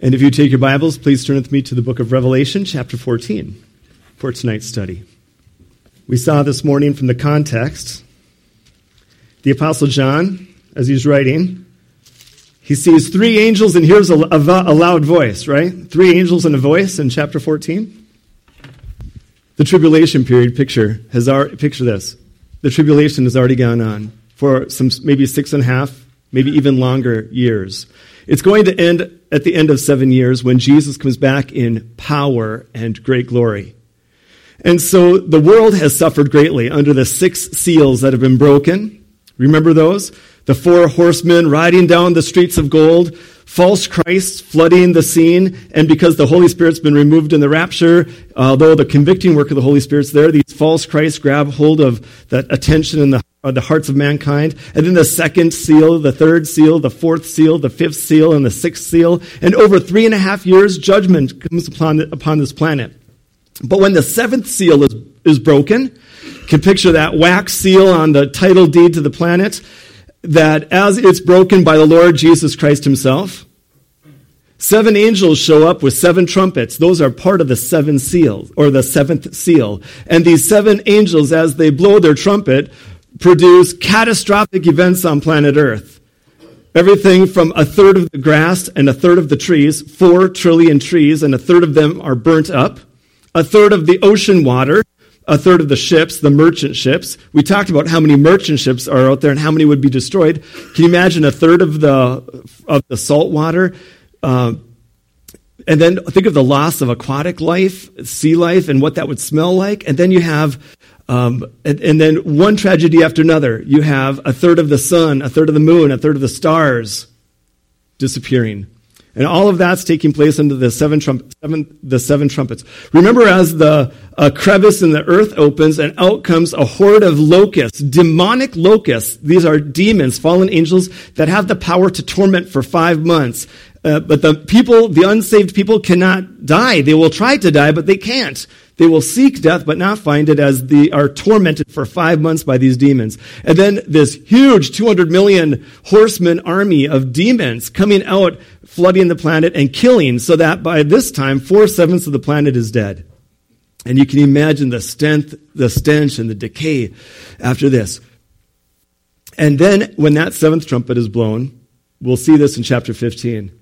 And if you take your Bibles, please turn with me to the book of Revelation, chapter 14, for tonight's study. We saw this morning from the context the Apostle John, as he's writing, he sees three angels and hears a, loud voice, right? Three angels and a voice in chapter 14. The tribulation period picture has already, picture this. The tribulation has already gone on for some maybe six and a half, maybe even longer years. It's going to end at the end of seven years when Jesus comes back in power and great glory. And so the world has suffered greatly under the six seals that have been broken. Remember those? The four horsemen riding down the streets of gold, false Christs flooding the scene, and because the Holy Spirit's been removed in the rapture, although the convicting work of the Holy Spirit's there, these false Christs grab hold of that attention in the uh, the hearts of mankind. And then the second seal, the third seal, the fourth seal, the fifth seal, and the sixth seal. And over three and a half years, judgment comes upon, upon this planet. But when the seventh seal is, is broken, can picture that wax seal on the title deed to the planet, that as it's broken by the Lord Jesus Christ himself, Seven angels show up with seven trumpets. Those are part of the seven seals, or the seventh seal. And these seven angels, as they blow their trumpet, produce catastrophic events on planet Earth. Everything from a third of the grass and a third of the trees, four trillion trees, and a third of them are burnt up. A third of the ocean water, a third of the ships, the merchant ships. We talked about how many merchant ships are out there and how many would be destroyed. Can you imagine a third of the of the salt water? Uh, and then think of the loss of aquatic life, sea life, and what that would smell like. And then you have um, and, and, then one tragedy after another. You have a third of the sun, a third of the moon, a third of the stars disappearing. And all of that's taking place under the seven, trump, seven, the seven trumpets. Remember, as the uh, crevice in the earth opens and out comes a horde of locusts, demonic locusts. These are demons, fallen angels that have the power to torment for five months. Uh, but the people, the unsaved people, cannot die. They will try to die, but they can't. They will seek death but not find it as they are tormented for five months by these demons. And then this huge 200 million horseman army of demons coming out, flooding the planet and killing so that by this time, four sevenths of the planet is dead. And you can imagine the stench, the stench and the decay after this. And then when that seventh trumpet is blown, we'll see this in chapter 15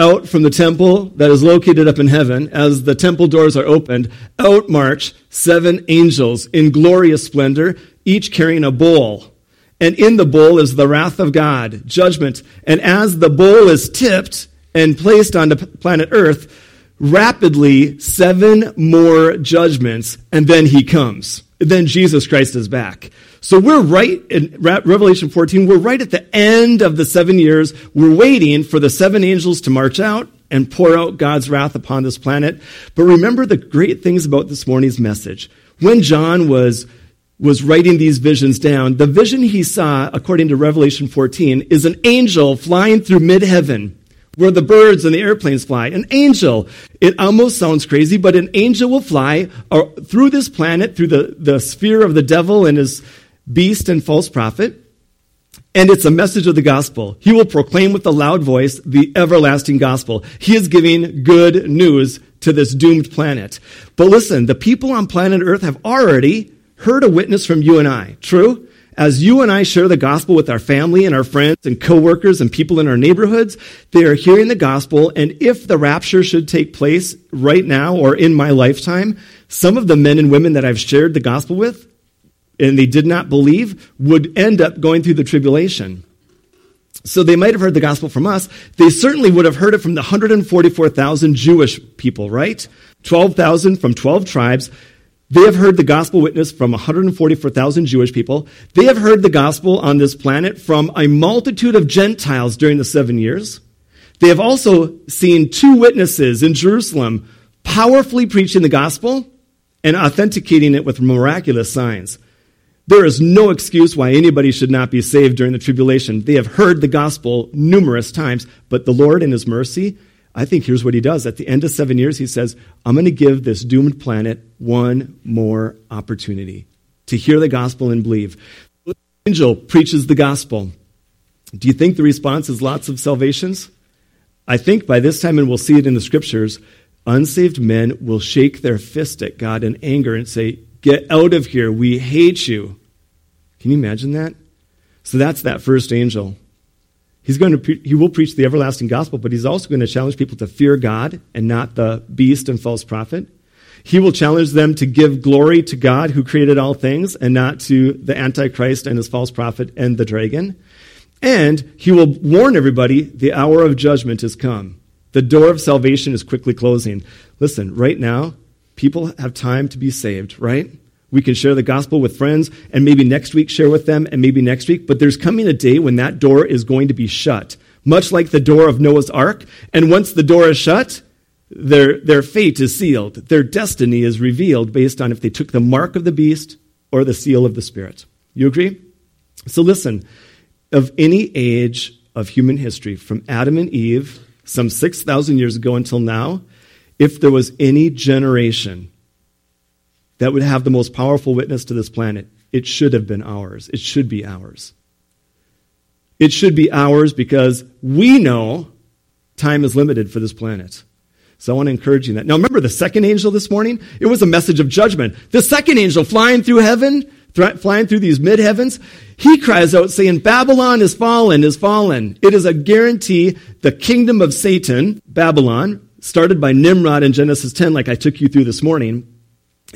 out from the temple that is located up in heaven, as the temple doors are opened, out march seven angels in glorious splendor, each carrying a bowl. And in the bowl is the wrath of God, judgment. And as the bowl is tipped and placed on the planet Earth, rapidly seven more judgments, and then he comes. Then Jesus Christ is back. So we're right in Revelation 14, we're right at the end of the seven years. We're waiting for the seven angels to march out and pour out God's wrath upon this planet. But remember the great things about this morning's message. When John was was writing these visions down, the vision he saw, according to Revelation 14, is an angel flying through mid heaven where the birds and the airplanes fly. An angel. It almost sounds crazy, but an angel will fly uh, through this planet, through the, the sphere of the devil and his beast and false prophet. And it's a message of the gospel. He will proclaim with a loud voice the everlasting gospel. He is giving good news to this doomed planet. But listen, the people on planet Earth have already heard a witness from you and I. True? As you and I share the gospel with our family and our friends and coworkers and people in our neighborhoods, they are hearing the gospel. And if the rapture should take place right now or in my lifetime, some of the men and women that I've shared the gospel with and they did not believe would end up going through the tribulation. So they might have heard the gospel from us. They certainly would have heard it from the 144,000 Jewish people, right? 12,000 from 12 tribes. They have heard the gospel witness from 144,000 Jewish people. They have heard the gospel on this planet from a multitude of Gentiles during the seven years. They have also seen two witnesses in Jerusalem powerfully preaching the gospel and authenticating it with miraculous signs. There is no excuse why anybody should not be saved during the tribulation. They have heard the gospel numerous times, but the Lord, in His mercy, I think here's what He does. At the end of seven years, He says, I'm going to give this doomed planet one more opportunity to hear the gospel and believe. The angel preaches the gospel. Do you think the response is lots of salvations? I think by this time, and we'll see it in the scriptures, unsaved men will shake their fist at God in anger and say, Get out of here. We hate you. Can you imagine that? So that's that first angel. He's going to pre- he will preach the everlasting gospel, but he's also going to challenge people to fear God and not the beast and false prophet. He will challenge them to give glory to God who created all things and not to the Antichrist and his false prophet and the dragon. And he will warn everybody the hour of judgment has come. The door of salvation is quickly closing. Listen, right now, people have time to be saved, right? We can share the gospel with friends and maybe next week share with them and maybe next week, but there's coming a day when that door is going to be shut, much like the door of Noah's ark. And once the door is shut, their, their fate is sealed. Their destiny is revealed based on if they took the mark of the beast or the seal of the Spirit. You agree? So listen, of any age of human history, from Adam and Eve, some 6,000 years ago until now, if there was any generation that would have the most powerful witness to this planet, it should have been ours. It should be ours. It should be ours because we know time is limited for this planet. So I want to encourage you that. Now remember the second angel this morning? It was a message of judgment. The second angel flying through heaven, flying through these mid heavens, he cries out saying, Babylon is fallen, is fallen. It is a guarantee the kingdom of Satan, Babylon, started by Nimrod in Genesis 10, like I took you through this morning,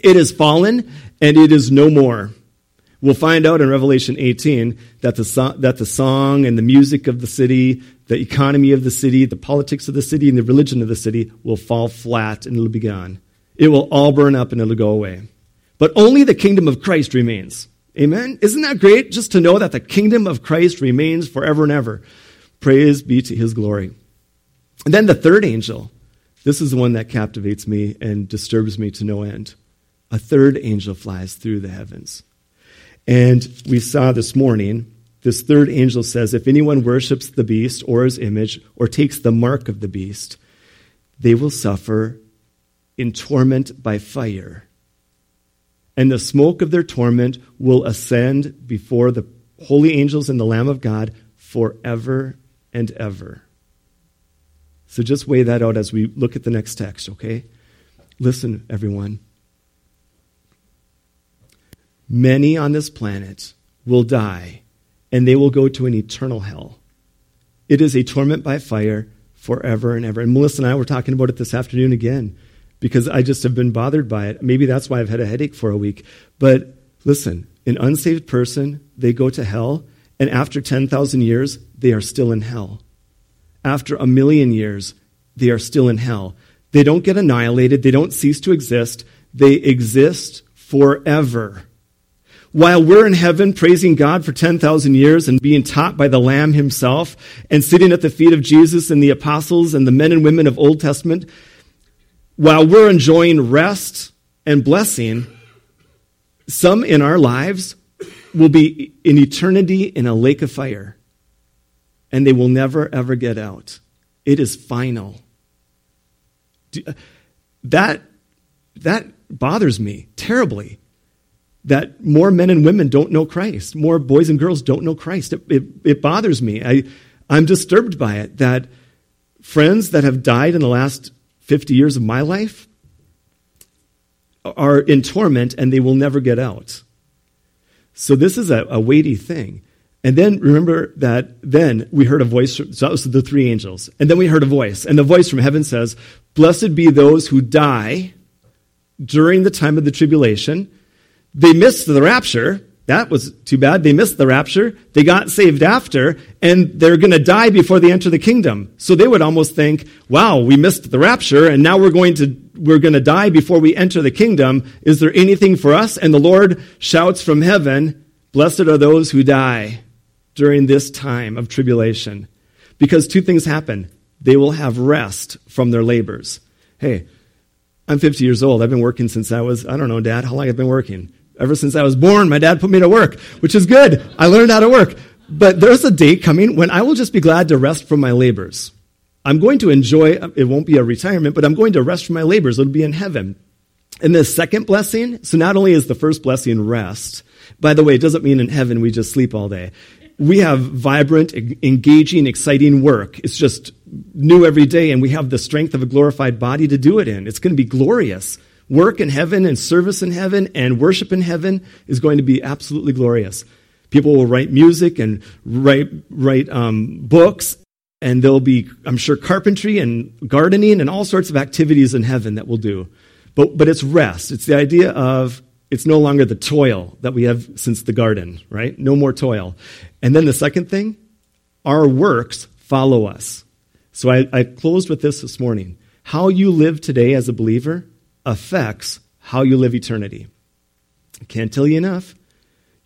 it is fallen and it is no more. We'll find out in Revelation 18 that the, so- that the song and the music of the city, the economy of the city, the politics of the city, and the religion of the city will fall flat and it'll be gone. It will all burn up and it'll go away. But only the kingdom of Christ remains. Amen? Isn't that great just to know that the kingdom of Christ remains forever and ever? Praise be to his glory. And then the third angel. This is the one that captivates me and disturbs me to no end a third angel flies through the heavens. And we saw this morning, this third angel says, If anyone worships the beast or his image or takes the mark of the beast, they will suffer in torment by fire. And the smoke of their torment will ascend before the holy angels and the Lamb of God forever and ever. So just weigh that out as we look at the next text, okay? Listen, everyone. Many on this planet will die, and they will go to an eternal hell. It is a torment by fire forever and ever. And Melissa and I were talking about it this afternoon again because I just have been bothered by it. Maybe that's why I've had a headache for a week. But listen, an unsaved person, they go to hell, and after 10,000 years, they are still in hell. After a million years, they are still in hell. They don't get annihilated, they don't cease to exist, they exist forever. While we're in heaven praising God for 10,000 years and being taught by the Lamb himself and sitting at the feet of Jesus and the apostles and the men and women of Old Testament, while we're enjoying rest and blessing, some in our lives will be in eternity in a lake of fire and they will never ever get out. It is final. Uh, that, that bothers me terribly that more men and women don't know Christ, more boys and girls don't know Christ. It, it, it, bothers me. I, I'm disturbed by it that friends that have died in the last 50 years of my life are in torment and they will never get out. So this is a, a weighty thing. And then remember that then we heard a voice, so that was the three angels. And then we heard a voice, and the voice from heaven says, Blessed be those who die during the time of the tribulation they missed the rapture. That was too bad. They missed the rapture. They got saved after, and they're going to die before they enter the kingdom. So they would almost think, wow, we missed the rapture, and now we're going to, we're going to die before we enter the kingdom. Is there anything for us? And the Lord shouts from heaven, blessed are those who die during this time of tribulation. Because two things happen. They will have rest from their labors. Hey, I'm 50 years old. I've been working since I was, I don't know, Dad, how long I've been working? Ever since I was born, my dad put me to work, which is good. I learned how to work. But there's a day coming when I will just be glad to rest from my labors. I'm going to enjoy, it won't be a retirement, but I'm going to rest from my labors. It'll be in heaven. And the second blessing, so not only is the first blessing rest, by the way, it doesn't mean in heaven we just sleep all day. We have vibrant, engaging, exciting work. It's just new every day, and we have the strength of a glorified body to do it in. It's going to be glorious. Work in heaven and service in heaven and worship in heaven is going to be absolutely glorious. People will write music and write, write um, books, and there'll be, I'm sure, carpentry and gardening and all sorts of activities in heaven that we'll do. But, but it's rest. It's the idea of it's no longer the toil that we have since the garden, right? No more toil. And then the second thing, our works follow us. So I, I closed with this this morning. How you live today as a believer affects how you live eternity. I can't tell you enough.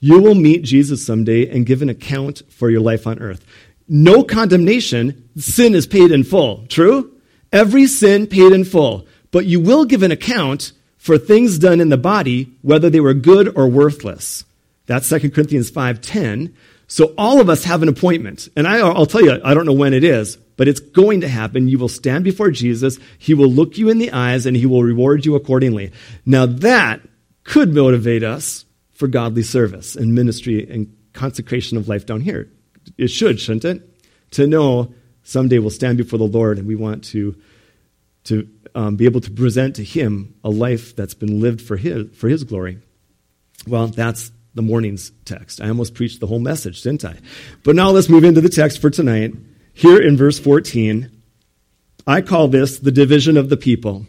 You will meet Jesus someday and give an account for your life on earth. No condemnation, sin is paid in full. True? Every sin paid in full. But you will give an account for things done in the body, whether they were good or worthless. That's 2 Corinthians 5:10. So all of us have an appointment. And I, will tell you, I don't know when it is, but it's going to happen. You will stand before Jesus. He will look you in the eyes and he will reward you accordingly. Now that could motivate us for godly service and ministry and consecration of life down here. It should, shouldn't it? To know someday we'll stand before the Lord and we want to, to um, be able to present to Him a life that's been lived for His, for his glory. Well, that's the morning's text. I almost preached the whole message, didn't I? But now let's move into the text for tonight. Here in verse 14, I call this the division of the people.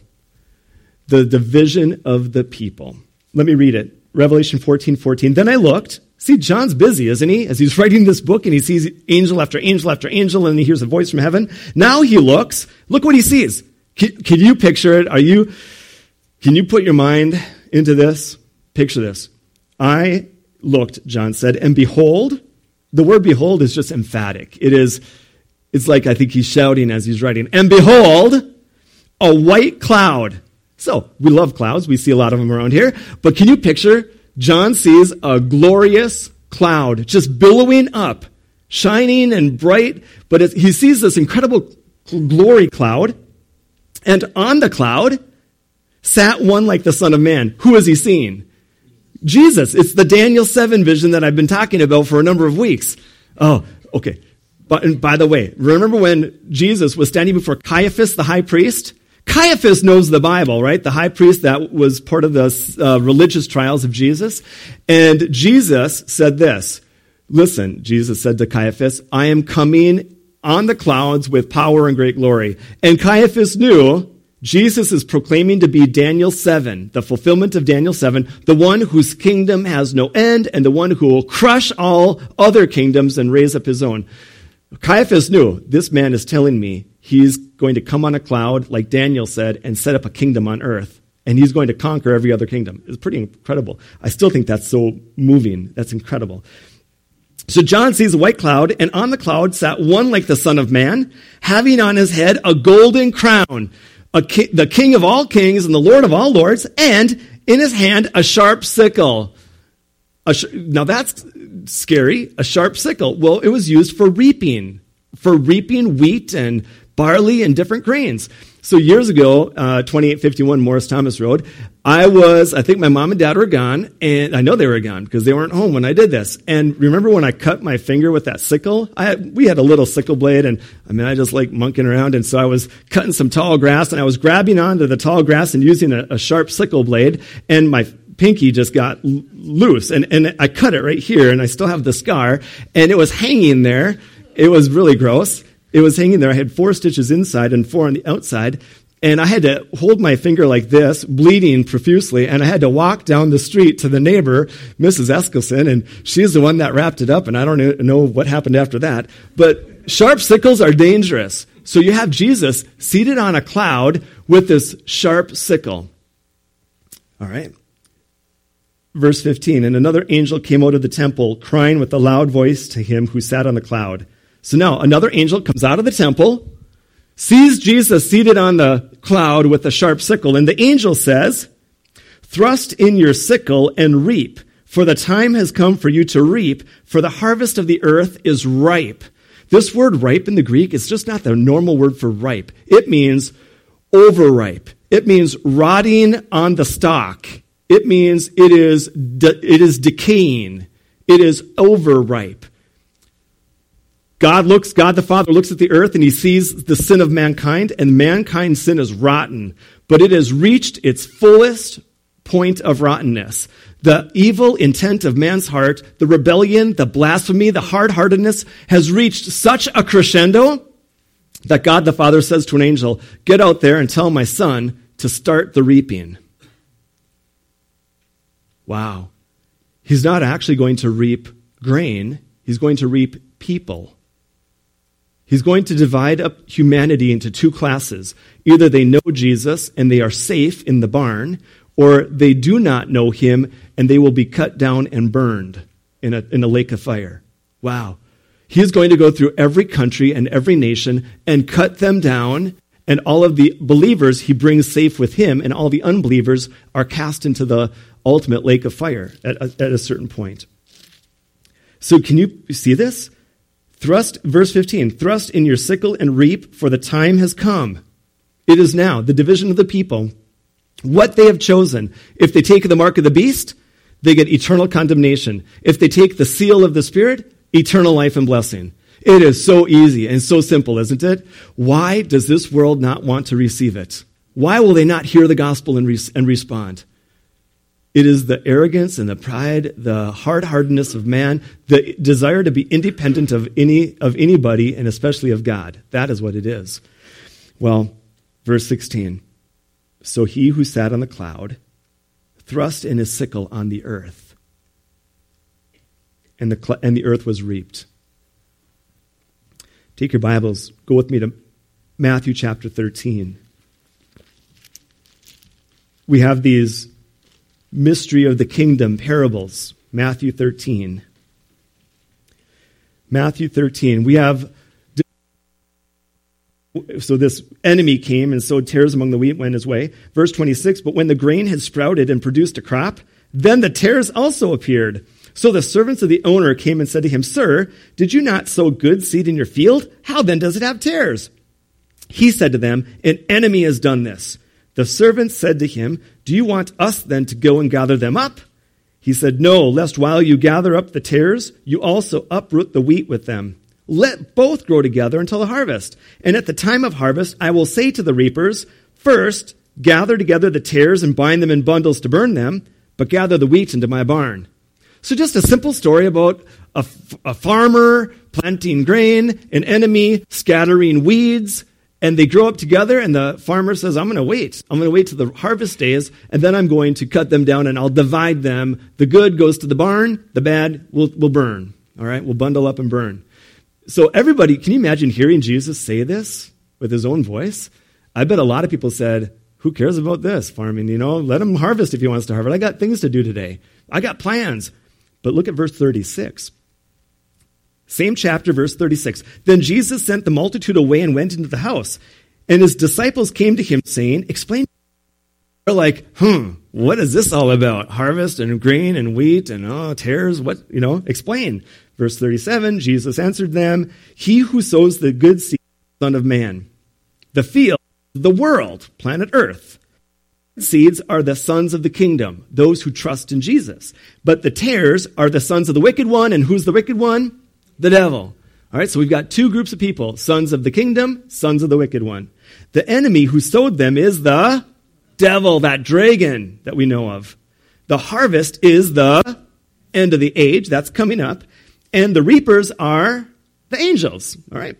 The division of the people. Let me read it. Revelation 14 14. Then I looked. See, John's busy, isn't he? As he's writing this book and he sees angel after angel after angel and he hears a voice from heaven. Now he looks. Look what he sees. Can, can you picture it? Are you, can you put your mind into this? Picture this. I looked, John said, and behold, the word behold is just emphatic. It is, it's like I think he's shouting as he's writing, and behold, a white cloud. So, we love clouds. We see a lot of them around here. But can you picture? John sees a glorious cloud just billowing up, shining and bright. But he sees this incredible glory cloud. And on the cloud sat one like the Son of Man. Who is he seeing? Jesus. It's the Daniel 7 vision that I've been talking about for a number of weeks. Oh, okay. But and by the way, remember when Jesus was standing before Caiaphas, the high priest? Caiaphas knows the Bible, right? The high priest that was part of the uh, religious trials of Jesus. And Jesus said this. Listen, Jesus said to Caiaphas, I am coming on the clouds with power and great glory. And Caiaphas knew Jesus is proclaiming to be Daniel 7, the fulfillment of Daniel 7, the one whose kingdom has no end and the one who will crush all other kingdoms and raise up his own. Caiaphas knew this man is telling me he's going to come on a cloud, like Daniel said, and set up a kingdom on earth. And he's going to conquer every other kingdom. It's pretty incredible. I still think that's so moving. That's incredible. So John sees a white cloud, and on the cloud sat one like the Son of Man, having on his head a golden crown, a ki- the King of all kings and the Lord of all lords, and in his hand a sharp sickle. Sh- now that's scary, a sharp sickle. Well, it was used for reaping, for reaping wheat and barley and different grains. So years ago, uh, 2851 Morris Thomas Road, I was, I think my mom and dad were gone, and I know they were gone because they weren't home when I did this. And remember when I cut my finger with that sickle? I had, we had a little sickle blade, and I mean, I just like monkeying around, and so I was cutting some tall grass, and I was grabbing onto the tall grass and using a, a sharp sickle blade, and my pinky just got loose, and, and I cut it right here, and I still have the scar, and it was hanging there. It was really gross. It was hanging there. I had four stitches inside and four on the outside. And I had to hold my finger like this, bleeding profusely, and I had to walk down the street to the neighbor, Mrs. Eskelson, and she's the one that wrapped it up, and I don't know what happened after that. But sharp sickles are dangerous. So you have Jesus seated on a cloud with this sharp sickle. All right. Verse 15 And another angel came out of the temple, crying with a loud voice to him who sat on the cloud. So now another angel comes out of the temple, sees Jesus seated on the cloud with a sharp sickle, and the angel says, Thrust in your sickle and reap, for the time has come for you to reap, for the harvest of the earth is ripe. This word ripe in the Greek is just not the normal word for ripe. It means overripe. It means rotting on the stalk. It means it is, de- it is decaying. It is overripe. God looks, God the Father looks at the earth and he sees the sin of mankind, and mankind's sin is rotten, but it has reached its fullest point of rottenness. The evil intent of man's heart, the rebellion, the blasphemy, the hard heartedness has reached such a crescendo that God the Father says to an angel, Get out there and tell my son to start the reaping. Wow. He's not actually going to reap grain, he's going to reap people. He's going to divide up humanity into two classes. Either they know Jesus and they are safe in the barn, or they do not know him and they will be cut down and burned in a, in a lake of fire. Wow. He is going to go through every country and every nation and cut them down, and all of the believers he brings safe with him, and all the unbelievers are cast into the ultimate lake of fire at a, at a certain point. So, can you see this? Thrust, verse 15, thrust in your sickle and reap, for the time has come. It is now, the division of the people, what they have chosen. If they take the mark of the beast, they get eternal condemnation. If they take the seal of the Spirit, eternal life and blessing. It is so easy and so simple, isn't it? Why does this world not want to receive it? Why will they not hear the gospel and, re- and respond? It is the arrogance and the pride, the hard heartedness of man, the desire to be independent of, any, of anybody, and especially of God. That is what it is. Well, verse 16. So he who sat on the cloud thrust in his sickle on the earth, and the, and the earth was reaped. Take your Bibles, go with me to Matthew chapter 13. We have these mystery of the kingdom parables, Matthew 13. Matthew 13. We have so this enemy came and sowed tares among the wheat, went his way. Verse 26, but when the grain had sprouted and produced a crop, then the tares also appeared. So the servants of the owner came and said to him, Sir, did you not sow good seed in your field? How then does it have tares? He said to them, An enemy has done this. The servants said to him, Do you want us then to go and gather them up? He said, No, lest while you gather up the tares, you also uproot the wheat with them. Let both grow together until the harvest. And at the time of harvest, I will say to the reapers, First, gather together the tares and bind them in bundles to burn them, but gather the wheat into my barn. So, just a simple story about a, a farmer planting grain, an enemy scattering weeds, and they grow up together, and the farmer says, I'm going to wait. I'm going to wait till the harvest days, and then I'm going to cut them down and I'll divide them. The good goes to the barn, the bad will, will burn. All right, we'll bundle up and burn. So, everybody, can you imagine hearing Jesus say this with his own voice? I bet a lot of people said, Who cares about this farming? You know, let him harvest if he wants to harvest. I got things to do today. I got plans. But look at verse 36. Same chapter, verse 36. Then Jesus sent the multitude away and went into the house. And his disciples came to him, saying, Explain. They're like, hmm, what is this all about? Harvest and grain and wheat and oh, tares? What, you know, explain. Verse 37 Jesus answered them, He who sows the good seed, Son of Man. The field, the world, planet Earth. Seeds are the sons of the kingdom, those who trust in Jesus. But the tares are the sons of the wicked one, and who's the wicked one? The devil. All right, so we've got two groups of people sons of the kingdom, sons of the wicked one. The enemy who sowed them is the devil, that dragon that we know of. The harvest is the end of the age, that's coming up. And the reapers are the angels. All right?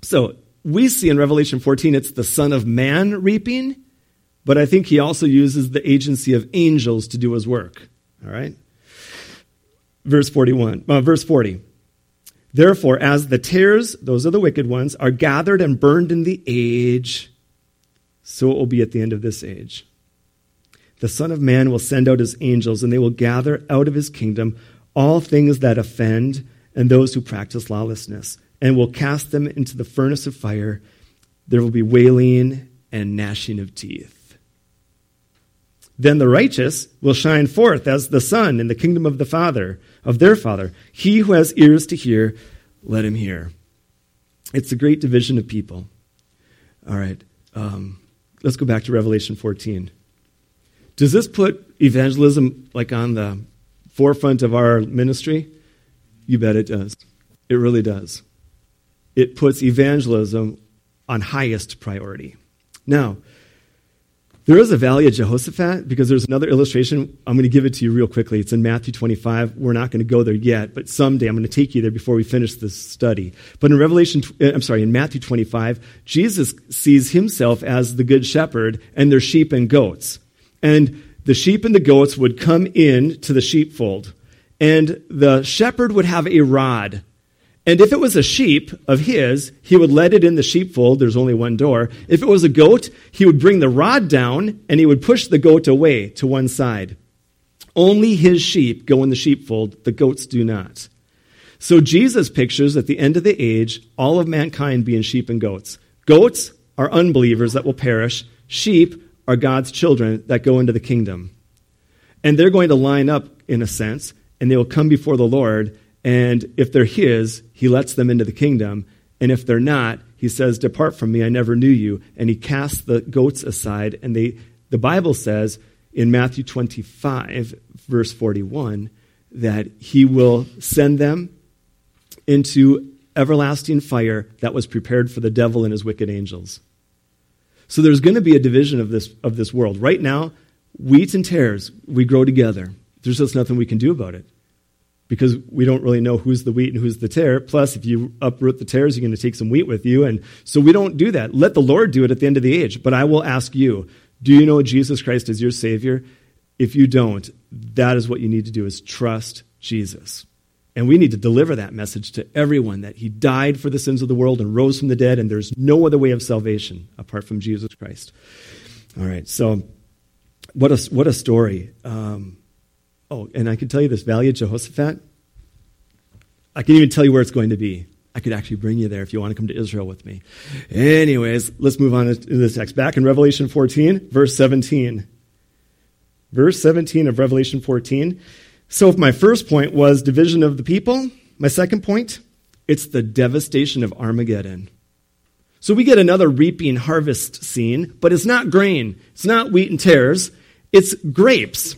So we see in Revelation 14 it's the Son of Man reaping, but I think he also uses the agency of angels to do his work. All right? Verse 41, uh, verse 40. Therefore, as the tares, those are the wicked ones, are gathered and burned in the age, so it will be at the end of this age. The Son of Man will send out his angels, and they will gather out of his kingdom all things that offend and those who practice lawlessness, and will cast them into the furnace of fire. There will be wailing and gnashing of teeth. Then the righteous will shine forth as the sun in the kingdom of the Father, of their Father. He who has ears to hear, let him hear. It's a great division of people. All right, um, let's go back to Revelation 14. Does this put evangelism like on the forefront of our ministry? You bet it does. It really does. it puts evangelism on highest priority. Now, there is a valley of Jehoshaphat because there's another illustration. I'm going to give it to you real quickly. It's in Matthew 25. We're not going to go there yet, but someday I'm going to take you there before we finish this study. But in Revelation, uh, I'm sorry, in Matthew 25, Jesus sees himself as the good shepherd and their sheep and goats. And the sheep and the goats would come in to the sheepfold. And the shepherd would have a rod and if it was a sheep of his, he would let it in the sheepfold. There's only one door. If it was a goat, he would bring the rod down and he would push the goat away to one side. Only his sheep go in the sheepfold, the goats do not. So Jesus pictures at the end of the age all of mankind being sheep and goats. Goats are unbelievers that will perish, sheep are God's children that go into the kingdom. And they're going to line up, in a sense, and they will come before the Lord and if they're his, he lets them into the kingdom. And if they're not, he says, Depart from me, I never knew you. And he casts the goats aside. And they, the Bible says in Matthew 25, verse 41, that he will send them into everlasting fire that was prepared for the devil and his wicked angels. So there's going to be a division of this, of this world. Right now, wheat and tares, we grow together. There's just nothing we can do about it because we don't really know who's the wheat and who's the tare. Plus, if you uproot the tares, you're going to take some wheat with you. And so we don't do that. Let the Lord do it at the end of the age. But I will ask you, do you know Jesus Christ as your Savior? If you don't, that is what you need to do is trust Jesus. And we need to deliver that message to everyone that he died for the sins of the world and rose from the dead, and there's no other way of salvation apart from Jesus Christ. All right, so what a, what a story. Um, Oh, and I can tell you this Valley of Jehoshaphat, I can even tell you where it's going to be. I could actually bring you there if you want to come to Israel with me. Anyways, let's move on to the text. Back in Revelation 14, verse 17. Verse 17 of Revelation 14. So, if my first point was division of the people, my second point, it's the devastation of Armageddon. So, we get another reaping harvest scene, but it's not grain, it's not wheat and tares, it's grapes.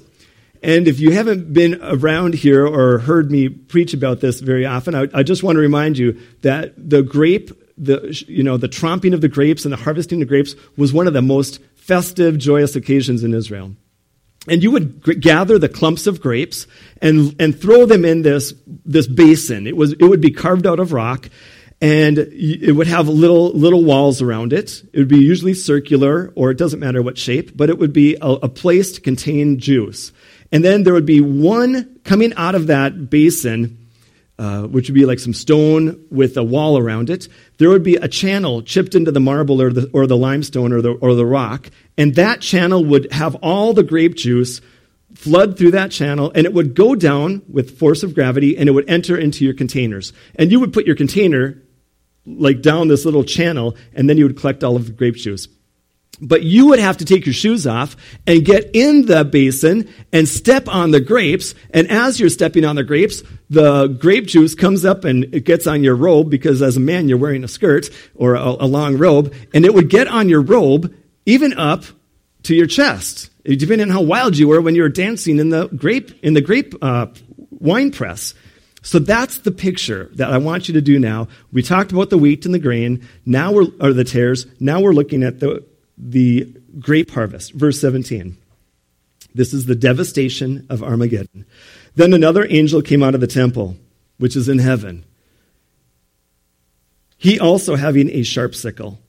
And if you haven't been around here or heard me preach about this very often, I, I, just want to remind you that the grape, the, you know, the tromping of the grapes and the harvesting of grapes was one of the most festive, joyous occasions in Israel. And you would g- gather the clumps of grapes and, and throw them in this, this basin. It, was, it would be carved out of rock and it would have little little walls around it. It would be usually circular, or it doesn't matter what shape, but it would be a, a place to contain juice. And then there would be one coming out of that basin, uh, which would be like some stone with a wall around it. There would be a channel chipped into the marble or the, or the limestone or the, or the rock. And that channel would have all the grape juice flood through that channel and it would go down with force of gravity and it would enter into your containers. And you would put your container like down this little channel and then you would collect all of the grape juice. But you would have to take your shoes off and get in the basin and step on the grapes. And as you're stepping on the grapes, the grape juice comes up and it gets on your robe because as a man, you're wearing a skirt or a, a long robe. And it would get on your robe even up to your chest, depending on how wild you were when you were dancing in the grape, in the grape uh, wine press. So that's the picture that I want you to do now. We talked about the wheat and the grain. Now we're, or the tares. Now we're looking at the the grape harvest. Verse 17. This is the devastation of Armageddon. Then another angel came out of the temple, which is in heaven. He also having a sharp sickle.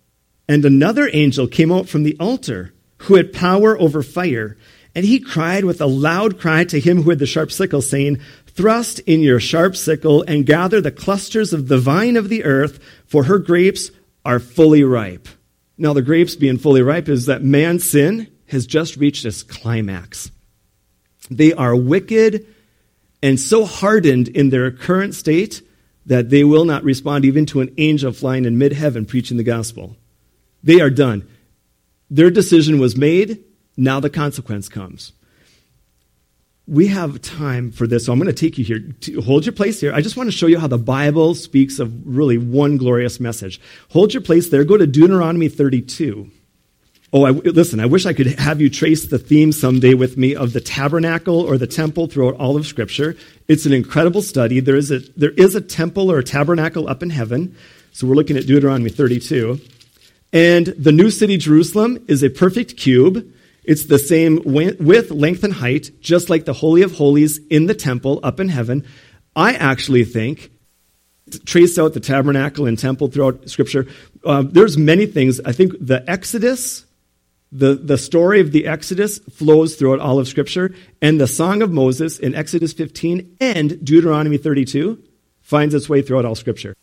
And another angel came out from the altar, who had power over fire. And he cried with a loud cry to him who had the sharp sickle, saying, Thrust in your sharp sickle and gather the clusters of the vine of the earth, for her grapes are fully ripe. Now, the grapes being fully ripe is that man's sin has just reached its climax. They are wicked and so hardened in their current state that they will not respond even to an angel flying in mid heaven preaching the gospel. They are done. Their decision was made. Now the consequence comes we have time for this, so I'm going to take you here. Hold your place here. I just want to show you how the Bible speaks of really one glorious message. Hold your place there. Go to Deuteronomy 32. Oh, I, listen, I wish I could have you trace the theme someday with me of the tabernacle or the temple throughout all of Scripture. It's an incredible study. There is a, there is a temple or a tabernacle up in heaven. So we're looking at Deuteronomy 32. And the new city, Jerusalem, is a perfect cube. It's the same width, length, and height, just like the Holy of Holies in the temple up in heaven. I actually think, trace out the tabernacle and temple throughout Scripture, uh, there's many things. I think the Exodus, the, the story of the Exodus flows throughout all of Scripture, and the Song of Moses in Exodus 15 and Deuteronomy 32 finds its way throughout all Scripture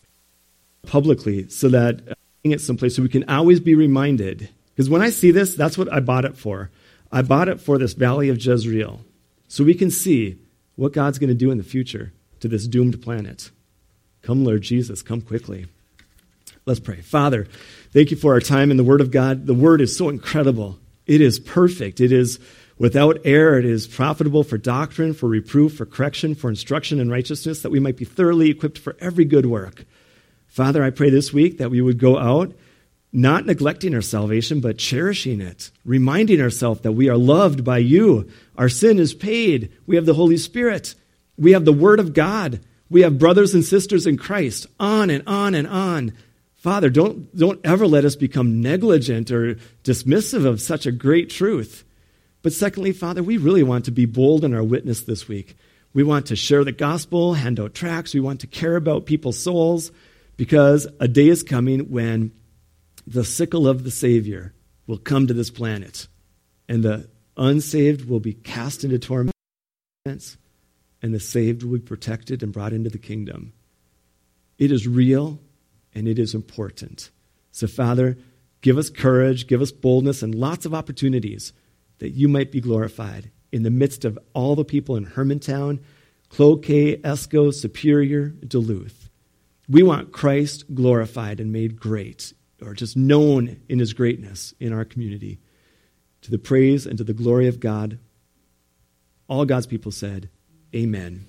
publicly so that uh, it someplace so we can always be reminded. Because when I see this, that's what I bought it for. I bought it for this valley of Jezreel so we can see what God's going to do in the future to this doomed planet. Come, Lord Jesus, come quickly. Let's pray. Father, thank you for our time in the Word of God. The Word is so incredible. It is perfect. It is without error. It is profitable for doctrine, for reproof, for correction, for instruction in righteousness, that we might be thoroughly equipped for every good work. Father, I pray this week that we would go out not neglecting our salvation, but cherishing it, reminding ourselves that we are loved by you. Our sin is paid. We have the Holy Spirit. We have the Word of God. We have brothers and sisters in Christ. On and on and on. Father, don't, don't ever let us become negligent or dismissive of such a great truth. But secondly, Father, we really want to be bold in our witness this week. We want to share the gospel, hand out tracts. We want to care about people's souls because a day is coming when the sickle of the Savior will come to this planet and the unsaved will be cast into torment and the saved will be protected and brought into the kingdom. It is real and it is important. So, Father, give us courage, give us boldness, and lots of opportunities that you might be glorified in the midst of all the people in Hermantown, Cloquet, Esko, Superior, Duluth. We want Christ glorified and made great, or just known in his greatness in our community. To the praise and to the glory of God, all God's people said, Amen.